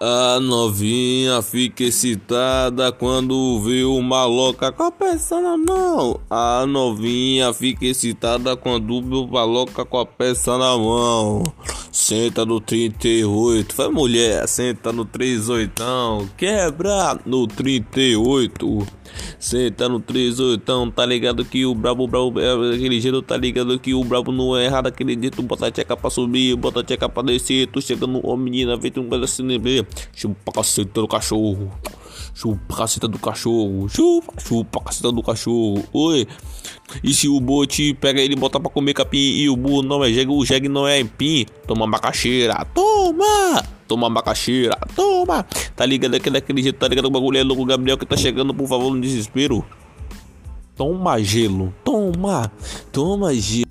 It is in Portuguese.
A novinha fica excitada quando vê o maloca com a peça na mão. A novinha fica excitada quando vê o maloca com a peça na mão. Senta no 38, vai mulher, senta no 38, quebra no 38. Senta no 38, tá ligado que o brabo, brabo, é aquele jeito, tá ligado que o brabo não é errado aquele jeito. Bota a tcheca pra subir, bota a tcheca pra descer. Tu chega no ô menina, vem um pedacinho de. Chupa a caceta do cachorro. Chupa caceta do cachorro. Chupa, chupa caceta do cachorro. Oi. E se o bote pega ele e bota pra comer capim e o burro não é jegue, o jegue não é empim. Toma macaxeira. Toma! Toma macaxeira. Toma! Tá ligado aqui daquele jeito, tá ligado? O bagulho é louco, Gabriel que tá chegando, por favor, no desespero. Toma gelo. Toma. Toma gelo.